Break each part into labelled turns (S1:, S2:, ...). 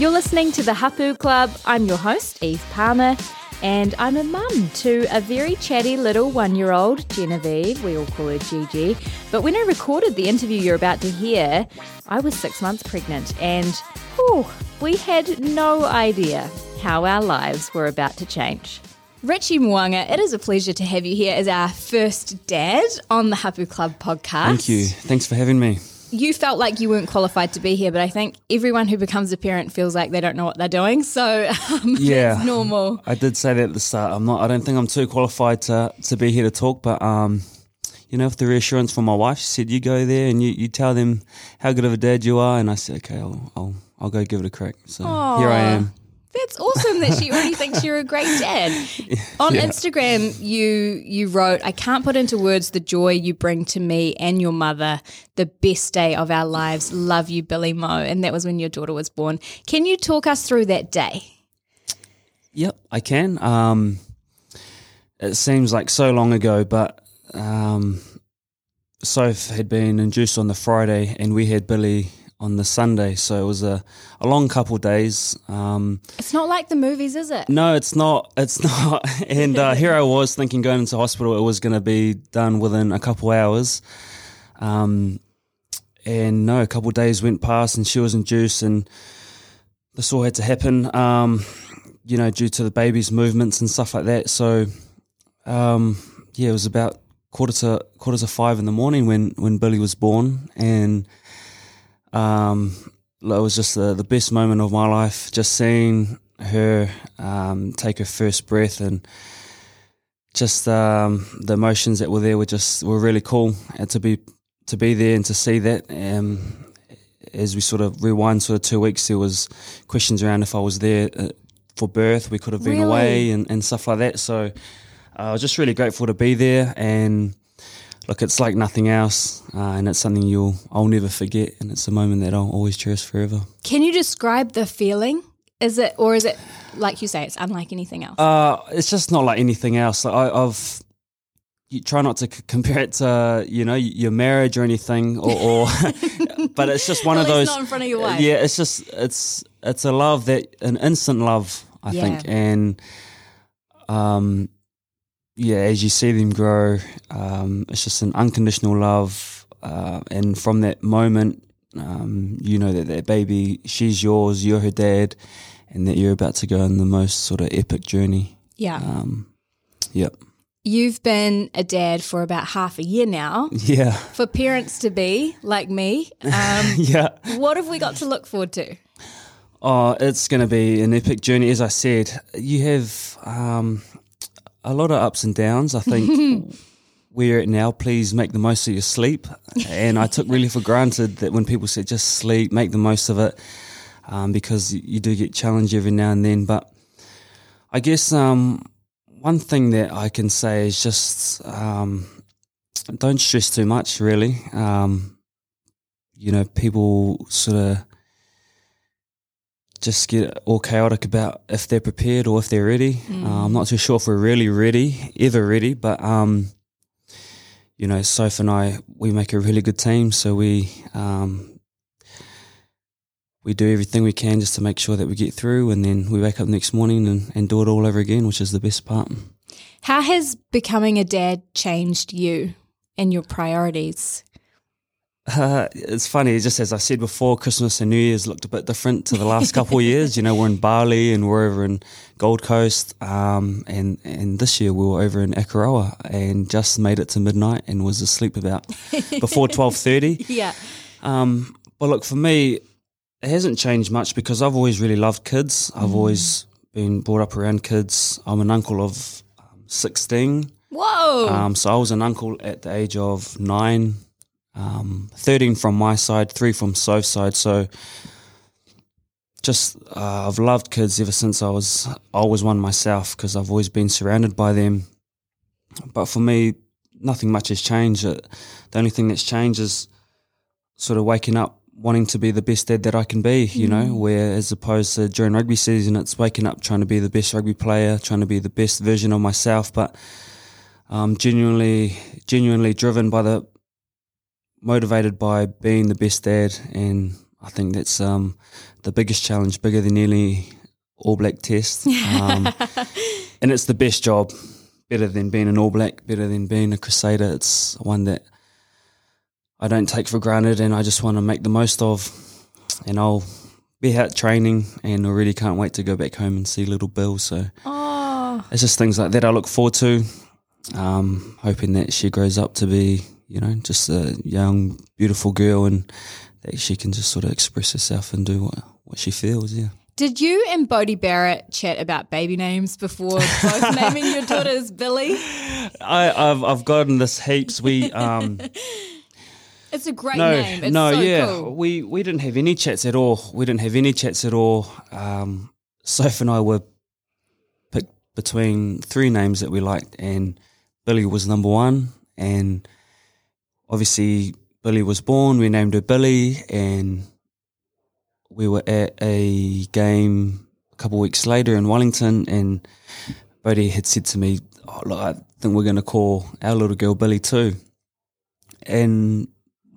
S1: You're listening to the Hapu Club. I'm your host, Eve Palmer, and I'm a mum to a very chatty little one year old, Genevieve. We all call her Gigi. But when I recorded the interview you're about to hear, I was six months pregnant, and whew, we had no idea how our lives were about to change. Richie Mo'unga, it is a pleasure to have you here as our first dad on the Hapu Club podcast.
S2: Thank you. Thanks for having me.
S1: You felt like you weren't qualified to be here, but I think everyone who becomes a parent feels like they don't know what they're doing. So um,
S2: Yeah.
S1: it's normal.
S2: I did say that at the start. I'm not. I don't think I'm too qualified to to be here to talk. But um, you know, with the reassurance from my wife, she said, "You go there and you, you tell them how good of a dad you are." And I said, "Okay, I'll I'll, I'll go give it a crack." So here I am.
S1: That's awesome that she already thinks you're a great dad. On
S2: Yeah.
S1: Instagram, you you wrote, "I can't put into words the joy you bring to me and your mother. The best day of our lives. Love you, Billy Mo." And that was when your daughter was born. Can you talk us through that day?
S2: Yep, I can. Um, it seems like so long ago, but um, Soph had been induced on the Friday, and we had Billy on the Sunday. So it was a, a long couple days. Um,
S1: It's not like the movies, is it?
S2: No, it's not. It's not. And uh, here I was thinking going into hospital, it was going to be done within a couple hours. Um, and no, a couple of days went past, and she was induced, and this all had to happen. Um, you know, due to the baby's movements and stuff like that. So, um, yeah, it was about quarter to quarter to five in the morning when when Billy was born, and um, it was just the, the best moment of my life. Just seeing her um, take her first breath and just um, the emotions that were there were just were really cool. And to be to be there and to see that. Um, as we sort of rewind sort of two weeks, there was questions around if I was there uh, for birth. We could have been
S1: Really?
S2: away and, and stuff like that. So uh, I was just really grateful to be there and look, it's like nothing else, uh, and it's something you'll I'll never forget, and it's a moment that I'll always cherish forever.
S1: Can you describe the feeling? Is it, or is it like you say, it's unlike anything else?
S2: Uh, it's just not like anything else. Like I, I've you try not to c- compare it to you know your marriage or anything, or, or but it's just one of those.
S1: not in front of your wife.
S2: Yeah, it's just it's it's a love that an instant love, I
S1: Yeah.
S2: think, and um, yeah, as you see them grow, um, it's just an unconditional love, uh, and from that moment, um, you know that that baby, she's yours, you're her dad, and that you're about to go on the most sort of epic journey.
S1: yeah.
S2: Um, yep.
S1: You've been a dad for about half a year now.
S2: Yeah.
S1: For parents to be like me, um,
S2: Yeah.
S1: what have we got to look forward to?
S2: Oh, it's going to be an epic journey. As I said, you have um, a lot of ups and downs. I think where at now, please make the most of your sleep. And I took really for granted that when people said just sleep, make the most of it, um, because you, you do get challenged every now and then. But I guess um, one thing that I can say is just um, don't stress too much, really. Um, you know, people sort of just get all chaotic about if they're prepared or if they're ready. Uh, I'm not too sure if we're really ready, ever ready, but um, you know, Soph and I, we make a really good team, so we um, we do everything we can just to make sure that we get through, and then we wake up next morning and, and do it all over again, which is the best part.
S1: How has becoming a dad changed you and your priorities?
S2: Uh, it's funny, just as I said before, Christmas and New Year's looked a bit different to the last couple of years. You know, we're in Bali and we're over in Gold Coast, um, and and this year we were over in Akaroa and just made it to midnight and was asleep about before twelve thirty.
S1: Yeah.
S2: Um, but look, for me, it hasn't changed much because I've always really loved kids. I've always been brought up around kids. I'm an uncle of um, sixteen.
S1: Whoa.
S2: Um, so I was an uncle at the age of nine, um, 13 from my side, three from Soph's side. So just uh, I've loved kids ever since I was I was one myself because I've always been surrounded by them. But for me, nothing much has changed. Uh, The only thing that's changed is sort of waking up wanting to be the best dad that I can be, you know, where as opposed to during rugby season, it's waking up trying to be the best rugby player, trying to be the best version of myself, but um, genuinely, genuinely driven by the, motivated by being the best dad. And I think that's um, the biggest challenge, bigger than nearly All Black Test, um, and it's the best job. Better than being an All Black, better than being a Crusader. It's one that I don't take for granted, and I just want to make the most of. And I'll be out training, and I really can't wait to go back home and see little Bill. So
S1: Oh,
S2: it's just things like that I look forward to. Um, hoping that she grows up to be, you know, just a young, beautiful girl, and that she can just sort of express herself and do what what she feels. Yeah.
S1: did you and Bodie Barrett chat about baby names before both naming your daughters Billy?
S2: I, I've I've gotten this heaps. We um
S1: It's a great
S2: no
S1: name. It's
S2: no
S1: so
S2: yeah
S1: cool.
S2: we we didn't have any chats at all. We didn't have any chats at all. Um, Soph and I were picked between three names that we liked, and Billy was number one. And obviously, Billy was born. We named her Billy, and we were at a game a couple of weeks later in Wellington, and Bodie had said to me, oh, "Look, I think we're going to call our little girl Billy too." And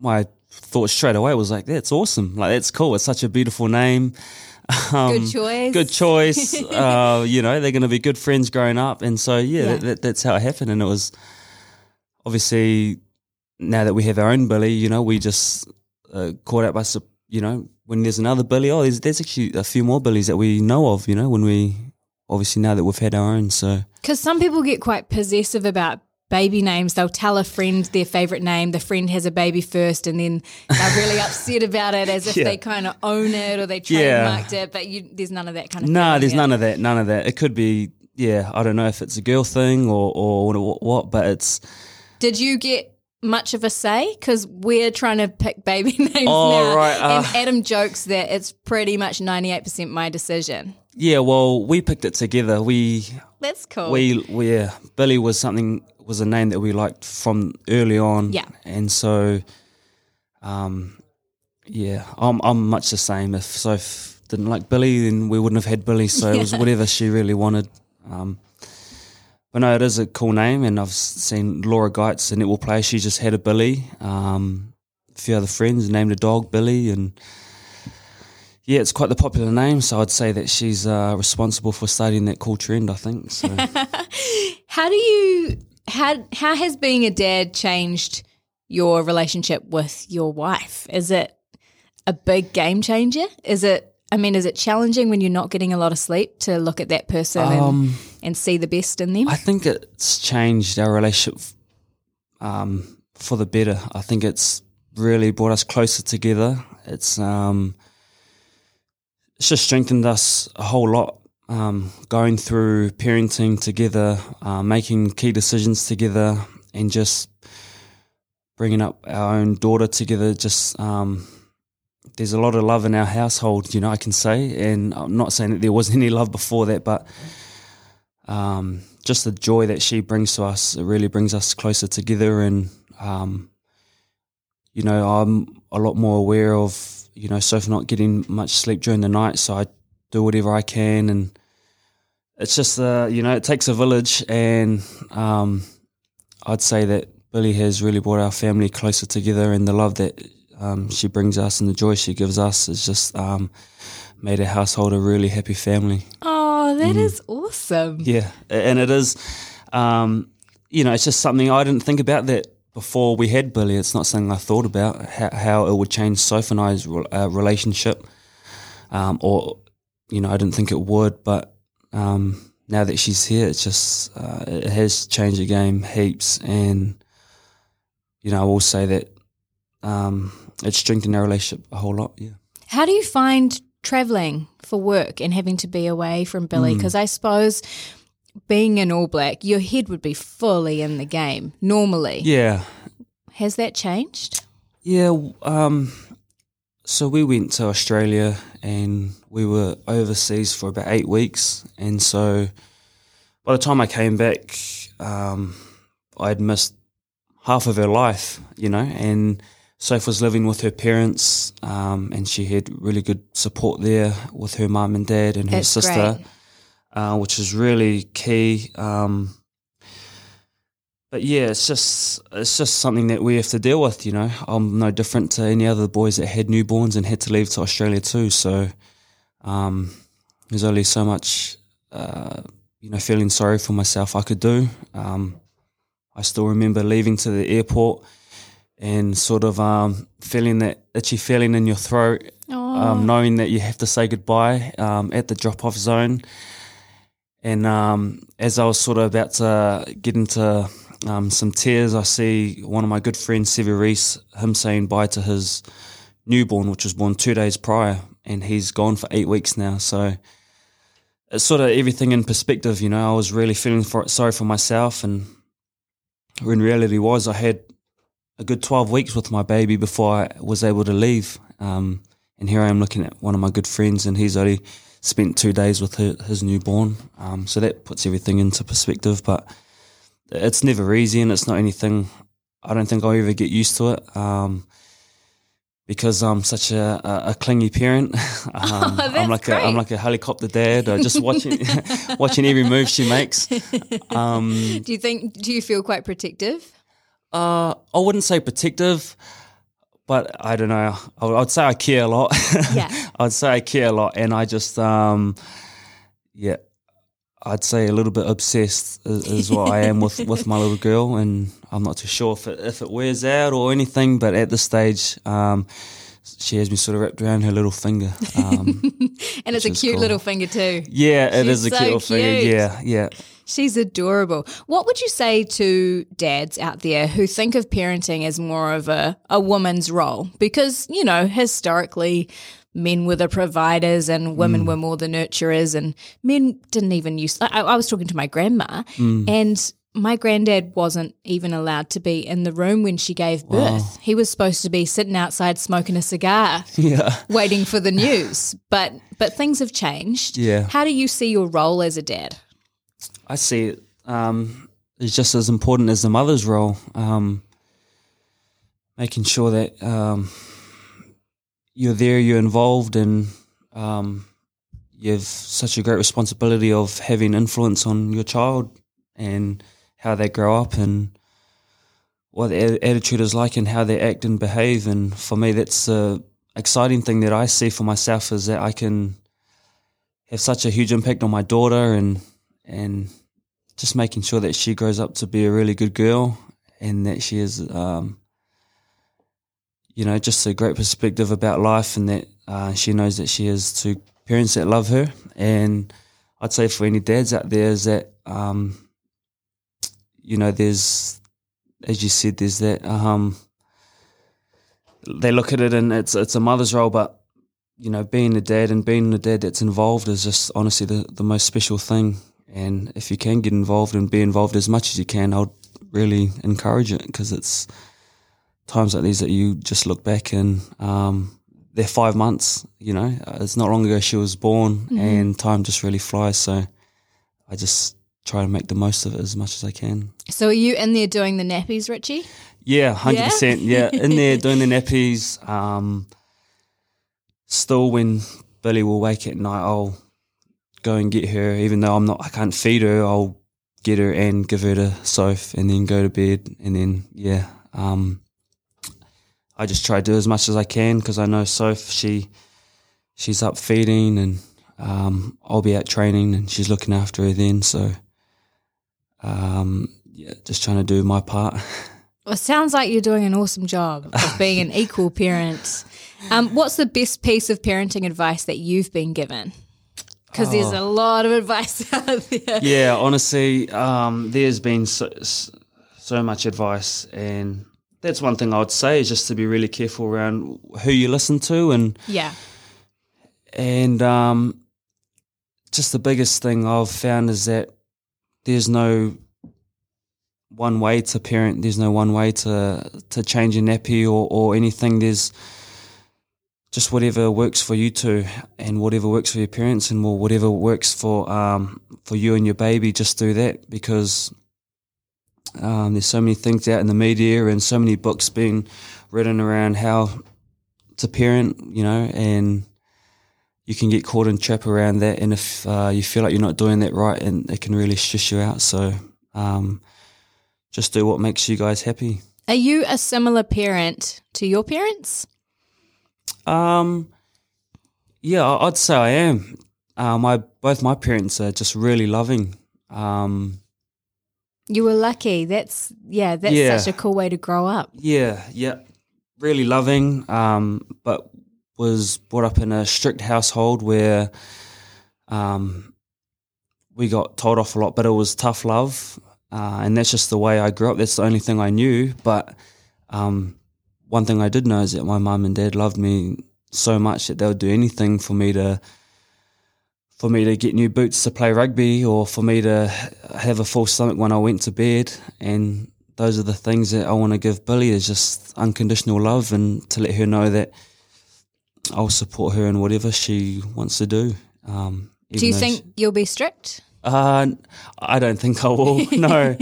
S2: my thought straight away was like, "That's awesome! Like that's cool. It's such a beautiful name." Um,
S1: Good choice.
S2: Good choice. uh, you know, they're going to be good friends growing up, and so yeah,
S1: Yeah.
S2: That, that, that's how it happened. And it was obviously now that we have our own Billy, you know, we just uh, caught out by you know when there's another Billy. Oh, there's there's actually a few more Billies that we know of. You know, when we obviously now that we've had our own, so
S1: Because some people get quite possessive about baby names. They'll tell a friend their favorite name. The friend has a baby first, and then they're really upset about it, as if
S2: Yeah.
S1: they kind of own it or they
S2: Yeah.
S1: trademarked it. But you, there's none of that kind of.
S2: Nah,
S1: feeling
S2: there's
S1: here.
S2: none of that. None of that. It could be, yeah. I don't know if it's a girl thing or or what but it's.
S1: Did you get much of a say? Because we're trying to pick baby names
S2: Oh,
S1: now,
S2: right, uh.
S1: and Adam jokes that it's pretty much 98 percent my decision.
S2: Yeah, well, we picked it together. We
S1: That's cool.
S2: we we yeah, Billy was something was a name that we liked from early on.
S1: Yeah.
S2: and so, um, yeah, I'm I'm much the same. If Soph didn't like Billy, then we wouldn't have had Billy. So it was whatever she really wanted. Um, but no, it is a cool name, and I've seen Laura Geitz, a netball player. She just had a Billy. Um, a few other friends named a dog Billy, and yeah, it's quite the popular name. So I'd say that she's uh, responsible for starting that cool trend. I think so.
S1: How do you how how has being a dad changed your relationship with your wife? Is it a big game changer? Is it I mean, is it challenging when you're not getting a lot of sleep to look at that person and, and see the best in them?
S2: I think it's changed our relationship um, for the better. I think it's really brought us closer together. It's um, it's just strengthened us a whole lot. Um, going through parenting together, uh, making key decisions together, and just bringing up our own daughter together. Just um, there's a lot of love in our household, you know. I can say, and I'm not saying that there wasn't any love before that, but um, just the joy that she brings to us, it really brings us closer together. And, um, you know, I'm a lot more aware of, you know, Sophie not getting much sleep during the night. So I do whatever I can. And it's just, uh, you know, it takes a village. And um, I'd say that Billy has really brought our family closer together. And the love that um, she brings us and the joy she gives us has just um, made our household a really happy family.
S1: oh, that
S2: Mm.
S1: is awesome.
S2: Yeah, and it is, um, you know, it's just something I didn't think about that before we had Billy. It's not something I thought about how, how it would change Soph and I's uh, relationship, um, or you know, I didn't think it would, but um, now that she's here, it's just uh, it has changed the game heaps, and you know, I will say that um, it's strengthened our relationship a whole lot. Yeah.
S1: How do you find traveling for work and having to be away from
S2: Hmm.
S1: Billy? Because I suppose being an All Black, your head would be fully in the game normally.
S2: Yeah,
S1: Has that changed?
S2: Yeah, um, so we went to Australia and we were overseas for about eight weeks. And so by the time I came back, um, I'd missed half of her life, you know, and Soph was living with her parents um, and she had really good support there with her mum and dad and her
S1: That's
S2: sister uh, which is really key. Um, but yeah, it's just it's just something that we have to deal with. You know, I'm no different to any other boys that had newborns and had to leave to Australia too. So um, there's only so much, uh, you know, feeling sorry for myself I could do. Um, I still remember leaving to the airport and sort of um, feeling that itchy feeling in your throat, um, knowing that you have to say goodbye um, at the drop off zone. And um, as I was sort of about to get into um, some tears, I see one of my good friends, Sevu Reece, him saying bye to his newborn, which was born two days prior, and he's gone for eight weeks now. So it's sort of everything in perspective, you know. I was really feeling for sorry for myself, and in reality was I had a good 12 weeks with my baby before I was able to leave. Um, and here I am looking at one of my good friends, and he's only spent two days with her, his newborn. Um, so that puts everything into perspective. But it's never easy, and it's not anything. I don't think I'll ever get used to it. Um, because I'm such a, a, a clingy parent, um,
S1: Oh,
S2: I'm like a I'm like a helicopter dad. Just watching watching every move she makes. Um,
S1: Do you think? Do you feel quite protective?
S2: Uh, I wouldn't say protective, but I don't know. I would, I'd say I care a lot.
S1: Yeah.
S2: I'd say I care a lot, and I just, um, yeah, I'd say a little bit obsessed is, is what I am with, with my little girl, and I'm not too sure if it, if it wears out or anything. But at this stage, um, she has me sort of wrapped around her little finger. Um,
S1: And it's a cute
S2: cool.
S1: little finger too.
S2: yeah, it
S1: She's
S2: is a
S1: so
S2: cute little finger. Yeah, yeah.
S1: She's adorable. What would you say to dads out there who think of parenting as more of a, a woman's role? Because, you know, historically, men were the providers and women mm. were more the nurturers, and men didn't even use. I, I was talking to my grandma, mm. and my granddad wasn't even allowed to be in the room when she gave birth. He was supposed to be sitting outside smoking a cigar
S2: Yeah.
S1: waiting for the news. But but things have changed.
S2: Yeah.
S1: How do you see your role as a dad?
S2: I see it um, is just as important as the mother's role. Um, making sure that um, you're there, you're involved, and um, you have such a great responsibility of having influence on your child and how they grow up and what their attitude is like and how they act and behave. And for me, that's the exciting thing that I see for myself is that I can have such a huge impact on my daughter and and just making sure that she grows up to be a really good girl and that she is um, you know just a great perspective about life and that uh, she knows that she has two parents that love her and I'd say for any dads out there is that um, you know there's as you said there's that um, they look at it and it's it's a mother's role but you know, being a dad and being a dad that's involved is just honestly the, the most special thing. And if you can get involved and be involved as much as you can, I'd really encourage it because it's times like these that you just look back and um, they're five months, you know, it's not long ago she was born and time just really flies. So I just try to make the most of it as much as I can.
S1: So are you in there doing the nappies, Richie?
S2: Yeah, hundred percent. Yeah, in there doing the nappies. Um, still, when Billy will wake at night, I'll go and get her. Even though I'm not, I can't feed her. I'll get her and give her to Soph, and then go to bed. And then yeah, um, I just try to do as much as I can because I know Soph. She she's up feeding, and um, I'll be out training, and she's looking after her then. So um, yeah, just trying to do my part.
S1: Well, it sounds like you're doing an awesome job of being an equal parent. Um, what's the best piece of parenting advice that you've been given? Because there's a lot of advice out there.
S2: yeah, honestly, um, there's been so, so much advice, and that's one thing I would say is just to be really careful around who you listen to, and
S1: Yeah.
S2: and um, just the biggest thing I've found is that there's no one way to parent. There's no one way to to change a nappy or or anything. There's just whatever works for you two, and whatever works for your parents, and well, whatever works for um for you and your baby. Just do that because um, there's so many things out in the media and so many books being written around how to parent. You know, and you can get caught in trap around that, and if uh, you feel like you're not doing that right, and it can really stress you out. So. Um, just do what makes you guys happy.
S1: Are you a similar parent to your parents?
S2: Um, yeah, I'd say I am. Uh, my both my parents are just really loving. Um,
S1: You were lucky. That's yeah, that's
S2: Yeah.
S1: such a cool way to grow up.
S2: yeah, yeah, really loving. Um, but was brought up in a strict household where, um, we got told off a lot, but it was tough love, uh, and that's just the way I grew up. That's the only thing I knew. But um, one thing I did know is that my mum and dad loved me so much that they would do anything for me to for me to get new boots to play rugby or for me to have a full stomach when I went to bed and those are the things that I want to give Billy is just unconditional love and to let her know that I'll support her in whatever she wants to do. Um,
S1: Do you think
S2: she-
S1: you'll be strict?
S2: uh, I don't think I will. No,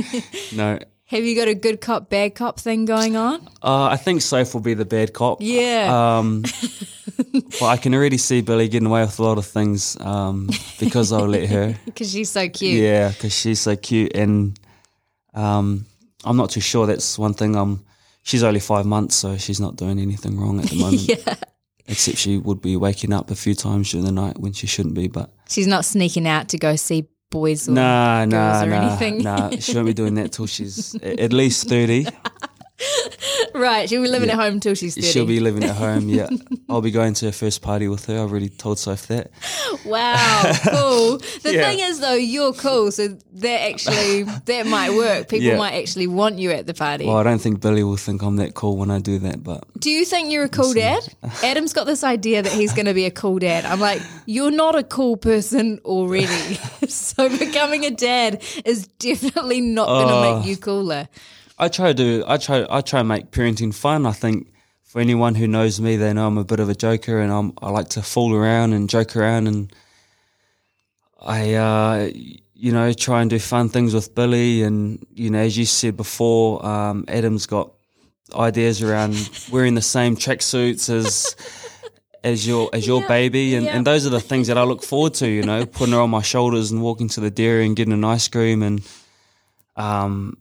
S2: no.
S1: Have you got a good cop, bad cop thing going on?
S2: Uh, I think Soph will be the bad cop.
S1: Yeah.
S2: Um, but I can already see Billy getting away with a lot of things um, because I'll let her.
S1: Because she's so cute.
S2: Yeah, because she's so cute, and um, I'm not too sure. That's one thing. Um, she's only five months, so she's not doing anything wrong at the moment.
S1: Yeah.
S2: Except she would be waking up a few times during the night when she shouldn't be. But
S1: She's not sneaking out to go see boys or
S2: nah, nah,
S1: girls or
S2: nah,
S1: anything.
S2: nah. She won't be doing that till she's at least thirty.
S1: right. She'll be living
S2: Yeah.
S1: at home till she's 30.
S2: She'll be living at home. Yeah, I'll be going to her first party with her. I've already told Soph that.
S1: Wow, cool. The
S2: Yeah.
S1: thing is, though, you're cool, so that actually that might work. People
S2: Yeah.
S1: might actually want you at the party.
S2: Well, I don't think Billy will think I'm that cool when I do that, but
S1: Do you think you're a cool dad? Adam's got this idea that he's going to be a cool dad. I'm like, you're not a cool person already. so becoming a dad is definitely not going to
S2: Oh.
S1: make you cooler.
S2: I try to do. I try. I try and make parenting fun. I think for anyone who knows me, they know I'm a bit of a joker, and I'm. I like to fool around and joke around, and I, uh, you know, try and do fun things with Billy, and you know, as you said before, um, Adam's got ideas around wearing the same tracksuits as. As your as your
S1: Yeah,
S2: baby, and,
S1: yeah.
S2: and those are the things that I look forward to. You know, putting her on my shoulders and walking to the dairy and getting an ice cream, and um,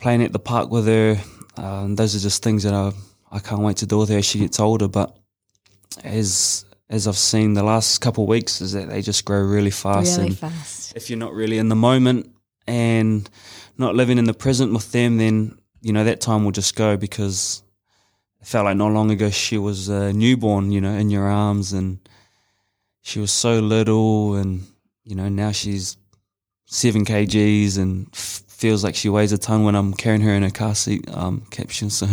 S2: playing at the park with her. Um, those are just things that I I can't wait to do with her as she gets older. But as as I've seen the last couple of weeks, is that they just grow really fast.
S1: Really
S2: and
S1: fast.
S2: if you're not really in the moment and not living in the present with them, then you know that time will just go because it felt like not long ago she was a newborn, you know, in your arms, and she was so little, and you know now she's seven kgs and f- feels like she weighs a ton when I'm carrying her in a car seat um, capsule. So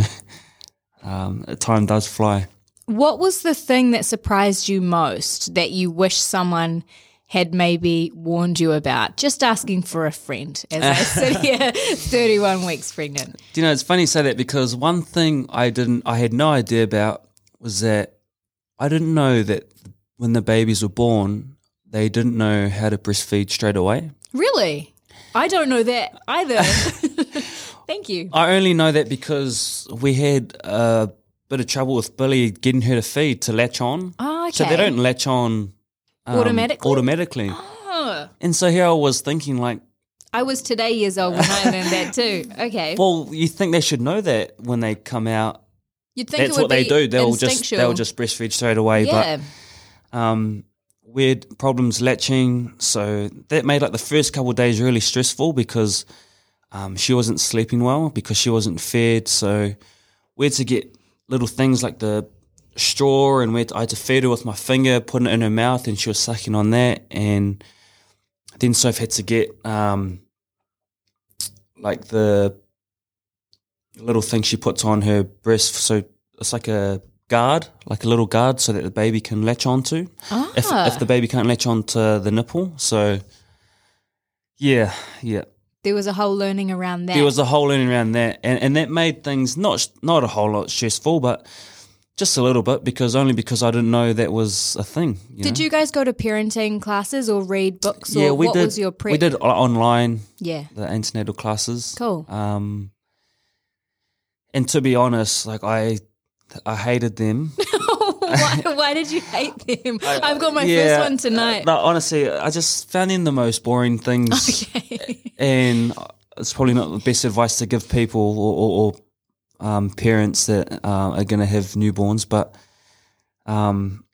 S2: um, time does fly.
S1: What was the thing that surprised you most that you wish someone had maybe warned you about? Just asking for a friend as I sit here 31 weeks pregnant.
S2: Do you know, it's funny you say that because one thing I didn't, I had no idea about was that I didn't know that when the babies were born, they didn't know how to breastfeed straight away.
S1: Really? I don't know that either. Thank you.
S2: I only know that because we had a bit of trouble with Billy getting her to feed to latch on.
S1: Oh, okay.
S2: So they don't latch on um,
S1: Automatically?
S2: Automatically.
S1: Oh,
S2: And so here I was thinking, like,
S1: I was today years old when I learned that too. Okay.
S2: well, you think they should know that when they come out.
S1: You'd think
S2: That's
S1: it would
S2: what they do. They'll just they'll just breastfeed straight away.
S1: yeah.
S2: But um, we had problems latching, so that made like the first couple days really stressful because um, she wasn't sleeping well because she wasn't fed. So we had to get little things like the straw, and we had to, I had to feed her with my finger, putting it in her mouth, and she was sucking on that. And then Soph had to get um, like the little thing she puts on her breast. So it's like a guard, like a little guard, so that the baby can latch onto. If
S1: Ah.
S2: if the baby can't latch onto the nipple, so yeah, yeah.
S1: There was a whole learning around that.
S2: There was a whole learning around that, and, and that made things not not a whole lot stressful, but just a little bit because only because I didn't know that was a thing. You
S1: Did
S2: know?
S1: you guys go to parenting classes or read books? Or
S2: Yeah, we
S1: what
S2: did.
S1: was your prep?
S2: we did online
S1: Yeah.
S2: the antenatal classes.
S1: Cool.
S2: Um, and to be honest, like I, I hated them.
S1: why, why did you hate them? I've got my
S2: Yeah,
S1: first one tonight.
S2: No, honestly, I just found them the most boring things.
S1: okay.
S2: and it's probably not the best advice to give people or, or, or um, parents that uh, are going to have newborns, but um,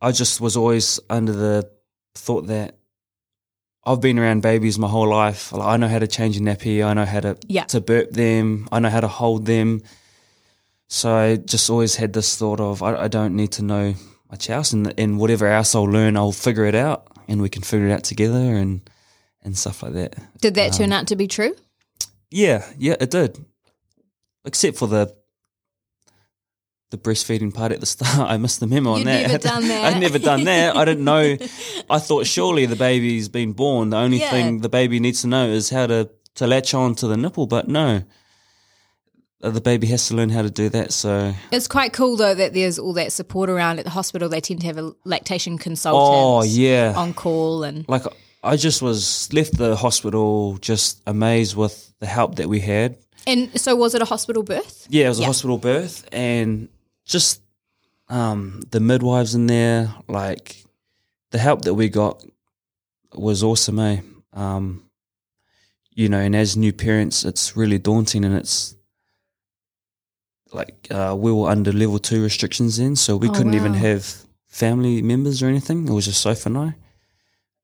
S2: I just was always under the thought that I've been around babies my whole life. Like, I know how to change a nappy. I know how to
S1: Yeah.
S2: to burp them. I know how to hold them. So I just always had this thought of I, I don't need to know much else, and and whatever else I'll learn, I'll figure it out, and we can figure it out together, and and stuff like that.
S1: Did that turn um, out to be true?
S2: Yeah, yeah, it did. Except for the the breastfeeding part at the start. I missed the memo on
S1: You'd
S2: that.
S1: never done that.
S2: I'd never done that. I didn't know. I thought surely the baby's been born. The only
S1: Yeah.
S2: thing the baby needs to know is how to, to latch on to the nipple. But no, the baby has to learn how to do that. So,
S1: It's quite cool though that there's all that support around at the hospital. They tend to have a lactation consultant
S2: oh yeah,
S1: on call and
S2: like I just was left the hospital just amazed with the help that we had.
S1: and so was it a hospital birth?
S2: Yeah, it was a hospital birth, and just um, the midwives in there, like the help that we got was awesome, eh? Um, you know, and as new parents, it's really daunting, and it's like uh, we were under level two restrictions then, so we
S1: Oh,
S2: couldn't even have family members or anything. It was just Sophie and I,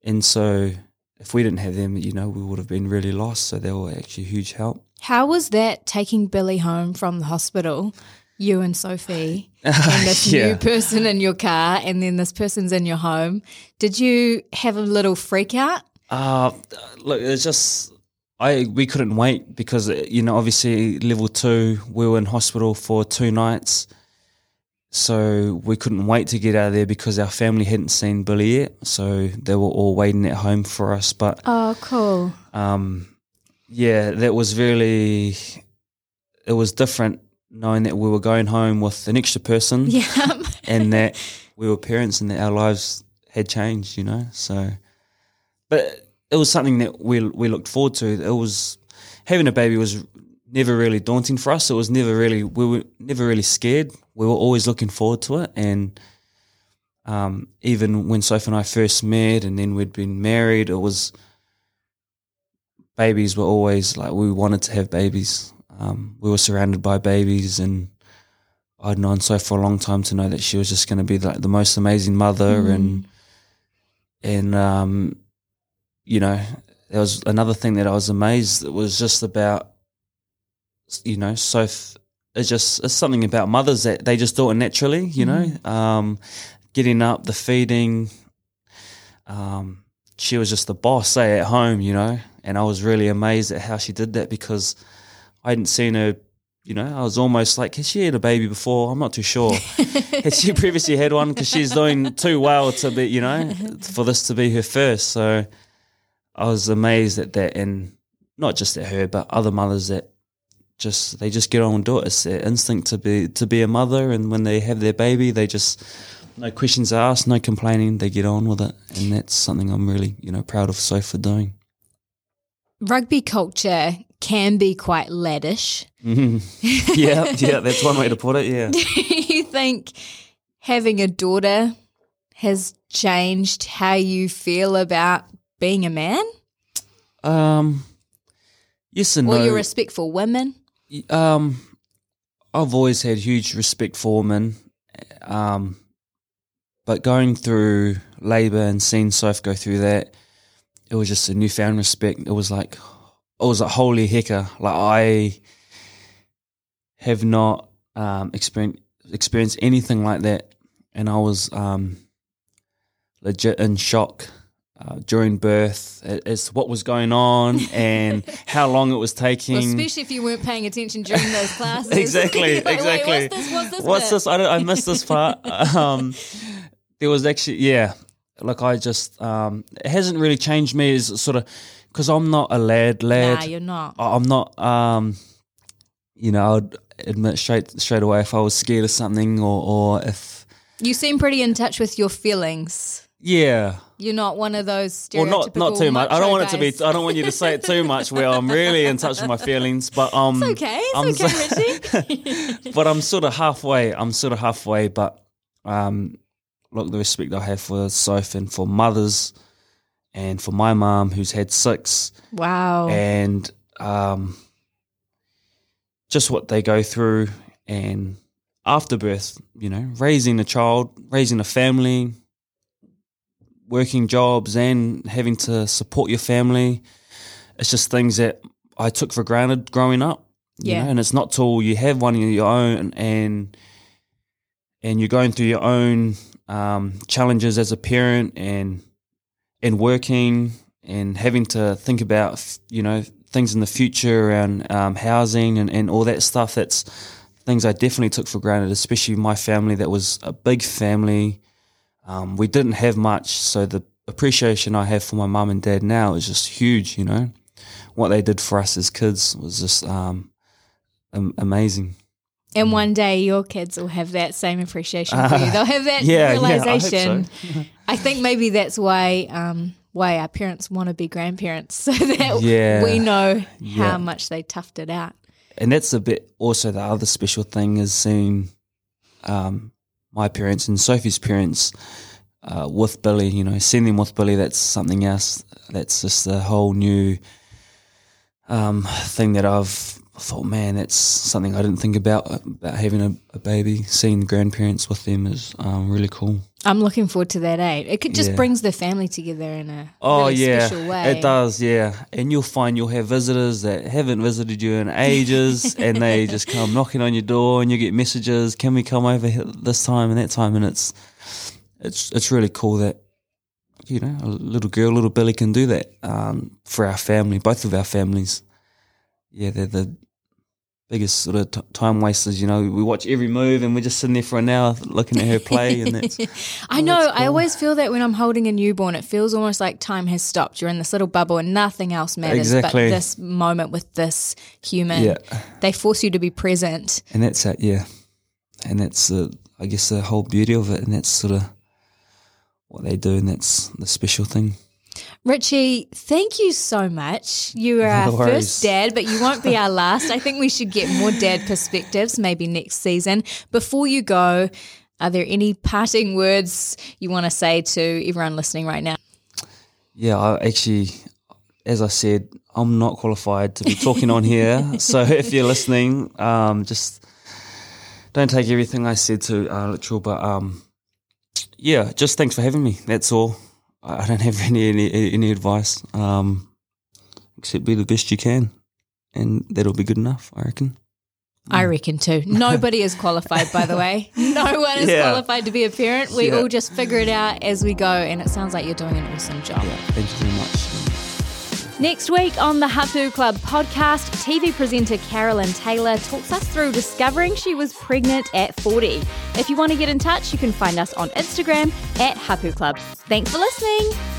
S2: and so if we didn't have them, you know, we would have been really lost. So they were actually a huge help.
S1: How was that taking Billy home from the hospital? You and Sophie, and this
S2: Yeah.
S1: new person in your car, and then this person's in your home. Did you have a little freak out?
S2: Uh, look, it's just I we couldn't wait because uh, you know obviously level two we were in hospital for two nights, so we couldn't wait to get out of there because our family hadn't seen Billy yet, so they were all waiting at home for us. But
S1: Oh, cool.
S2: um, yeah, that was really it was different knowing that we were going home with an extra person
S1: Yeah.
S2: and that we were parents and that our lives had changed, you know. So, but it was something that we we looked forward to. It was having a baby was never really daunting for us. It was never really we were never really scared. We were always looking forward to it, and um, even when Sophie and I first met, and then we'd been married, it was babies were always like we wanted to have babies. Um, we were surrounded by babies, and I'd known Sophie for a long time to know that she was just going to be like the most amazing mother, and and um, you know, there was another thing that I was amazed. that was just about, you know, so f- it's just it's something about mothers that they just do it naturally, you know, um, getting up, the feeding. Um, she was just the boss, say at home, you know, and I was really amazed at how she did that because I hadn't seen her. You know, I was almost like, has she had a baby before? I'm not too sure. had she previously had one? Because she's doing too well to be, you know, for this to be her first. So I was amazed at that, and not just at her, but other mothers that just they just get on and do it. It's their instinct to be to be a mother, and when they have their baby, they just no questions asked, no complaining. They get on with it, and that's something I'm really, you know, proud of Soph for doing.
S1: Rugby culture can be quite laddish. Mm-hmm.
S2: yeah, yeah, that's one way to put it. Yeah.
S1: Do you think having a daughter has changed how you feel about being a man
S2: Um, yes and
S1: or
S2: no.
S1: your respect for women?
S2: Um, I've always had huge respect for women. Um, but going through labour and seeing Soph go through that, it was just a newfound respect. It was like, it was like, holy hecker. Like, I have not um, experienced, experienced anything like that. And I was um, legit in shock. Uh, during birth, as what was going on and how long it was taking.
S1: Well, especially if you weren't paying attention during those classes.
S2: exactly,
S1: Like, wait,
S2: exactly.
S1: what's this? What's this?
S2: What's this? I, I missed this part. um, there was actually, yeah, like I just, um, it hasn't really changed me as sort of, because I'm not a lad, lad.
S1: Nah, you're not.
S2: I- I'm not, um, you know, I'd admit straight straight away if I was scared of something or, or if,
S1: You seem pretty in touch with your feelings.
S2: Yeah.
S1: You're not one of those
S2: Well, not not too much. I don't want it to be. I don't want you to say it too much. Where I'm really in touch with my feelings, but um,
S1: It's okay.
S2: I'm
S1: It's okay, Richie.
S2: but I'm sort of halfway. I'm sort of halfway, but um, look, the respect I have for Soph and for mothers and for my mom who's had six,
S1: Wow.
S2: and um, just what they go through and afterbirth, you know, raising a child, raising a family, working jobs, and having to support your family. It's just things that I took for granted growing up. you
S1: Yeah.
S2: know, and it's not till you have one of your own and and you're going through your own um, challenges as a parent and and working and having to think about you know things in the future around um, housing and, and all that stuff that's things I definitely took for granted especially my family that was a big family um, we didn't have much so the appreciation I have for my mum and dad now is just huge you know what they did for us as kids was just um, amazing
S1: and one day your kids will have that same appreciation for you. They'll have that
S2: yeah, yeah, I
S1: realization.
S2: so.
S1: I think maybe that's why um, why our parents want to be grandparents so that
S2: Yeah.
S1: we know how much they toughed it out.
S2: and that's a bit also the other special thing is seeing um, my parents and Sophie's parents uh, with Billy. You know, seeing them with Billy. That's something else. That's just a whole new um, thing that I've thought. Man, that's something I didn't think about about having a, a baby. Seeing the grandparents with them is um, really cool.
S1: I'm looking forward to that, eh? It could just
S2: Yeah.
S1: brings the family together in a
S2: Oh
S1: really
S2: yeah,
S1: special way.
S2: it does. Yeah, and you'll find you'll have visitors that haven't visited you in ages, and they just come knocking on your door, and you get messages. Can we come over this time and that time? And it's it's it's really cool that you know a little girl, little Billy, can do that um, for our family, both of our families. Yeah, they're the biggest sort of t- time wasters. You know, we watch every move, and we're just sitting there for an hour looking at her play, and that's
S1: I know. I always feel that when I'm holding a newborn, it feels almost like time has stopped. You're in this little bubble and nothing else matters
S2: Exactly.
S1: but this moment with this human.
S2: Yeah.
S1: They force you to be present.
S2: and that's it, yeah. And that's uh, I guess the whole beauty of it, and that's sort of what they do, and that's the special thing.
S1: Richie, thank you so much. You are our
S2: worries.
S1: first dad, but you won't be our last. I think we should get more dad perspectives maybe next season. Before you go, are there any parting words you want to say to everyone listening right now?
S2: Yeah, I actually, as I said, I'm not qualified to be talking on here. So if you're listening, um, just don't take everything I said to uh, literal. But um, yeah, just thanks for having me. That's all. I don't have any any, any advice um, except be the best you can, and that'll be good enough. I reckon.
S1: I reckon too. Nobody is qualified, by the way. No one is
S2: Yeah.
S1: qualified to be a parent. We
S2: Yeah.
S1: all just figure it out as we go, and it sounds like you're doing an awesome job.
S2: Yeah, thank you very much.
S1: Next week on the Hapu Club podcast, TV presenter Carolyn Taylor talks us through discovering she was pregnant at 40. If you want to get in touch, you can find us on Instagram at Hapu Club. Thanks for listening.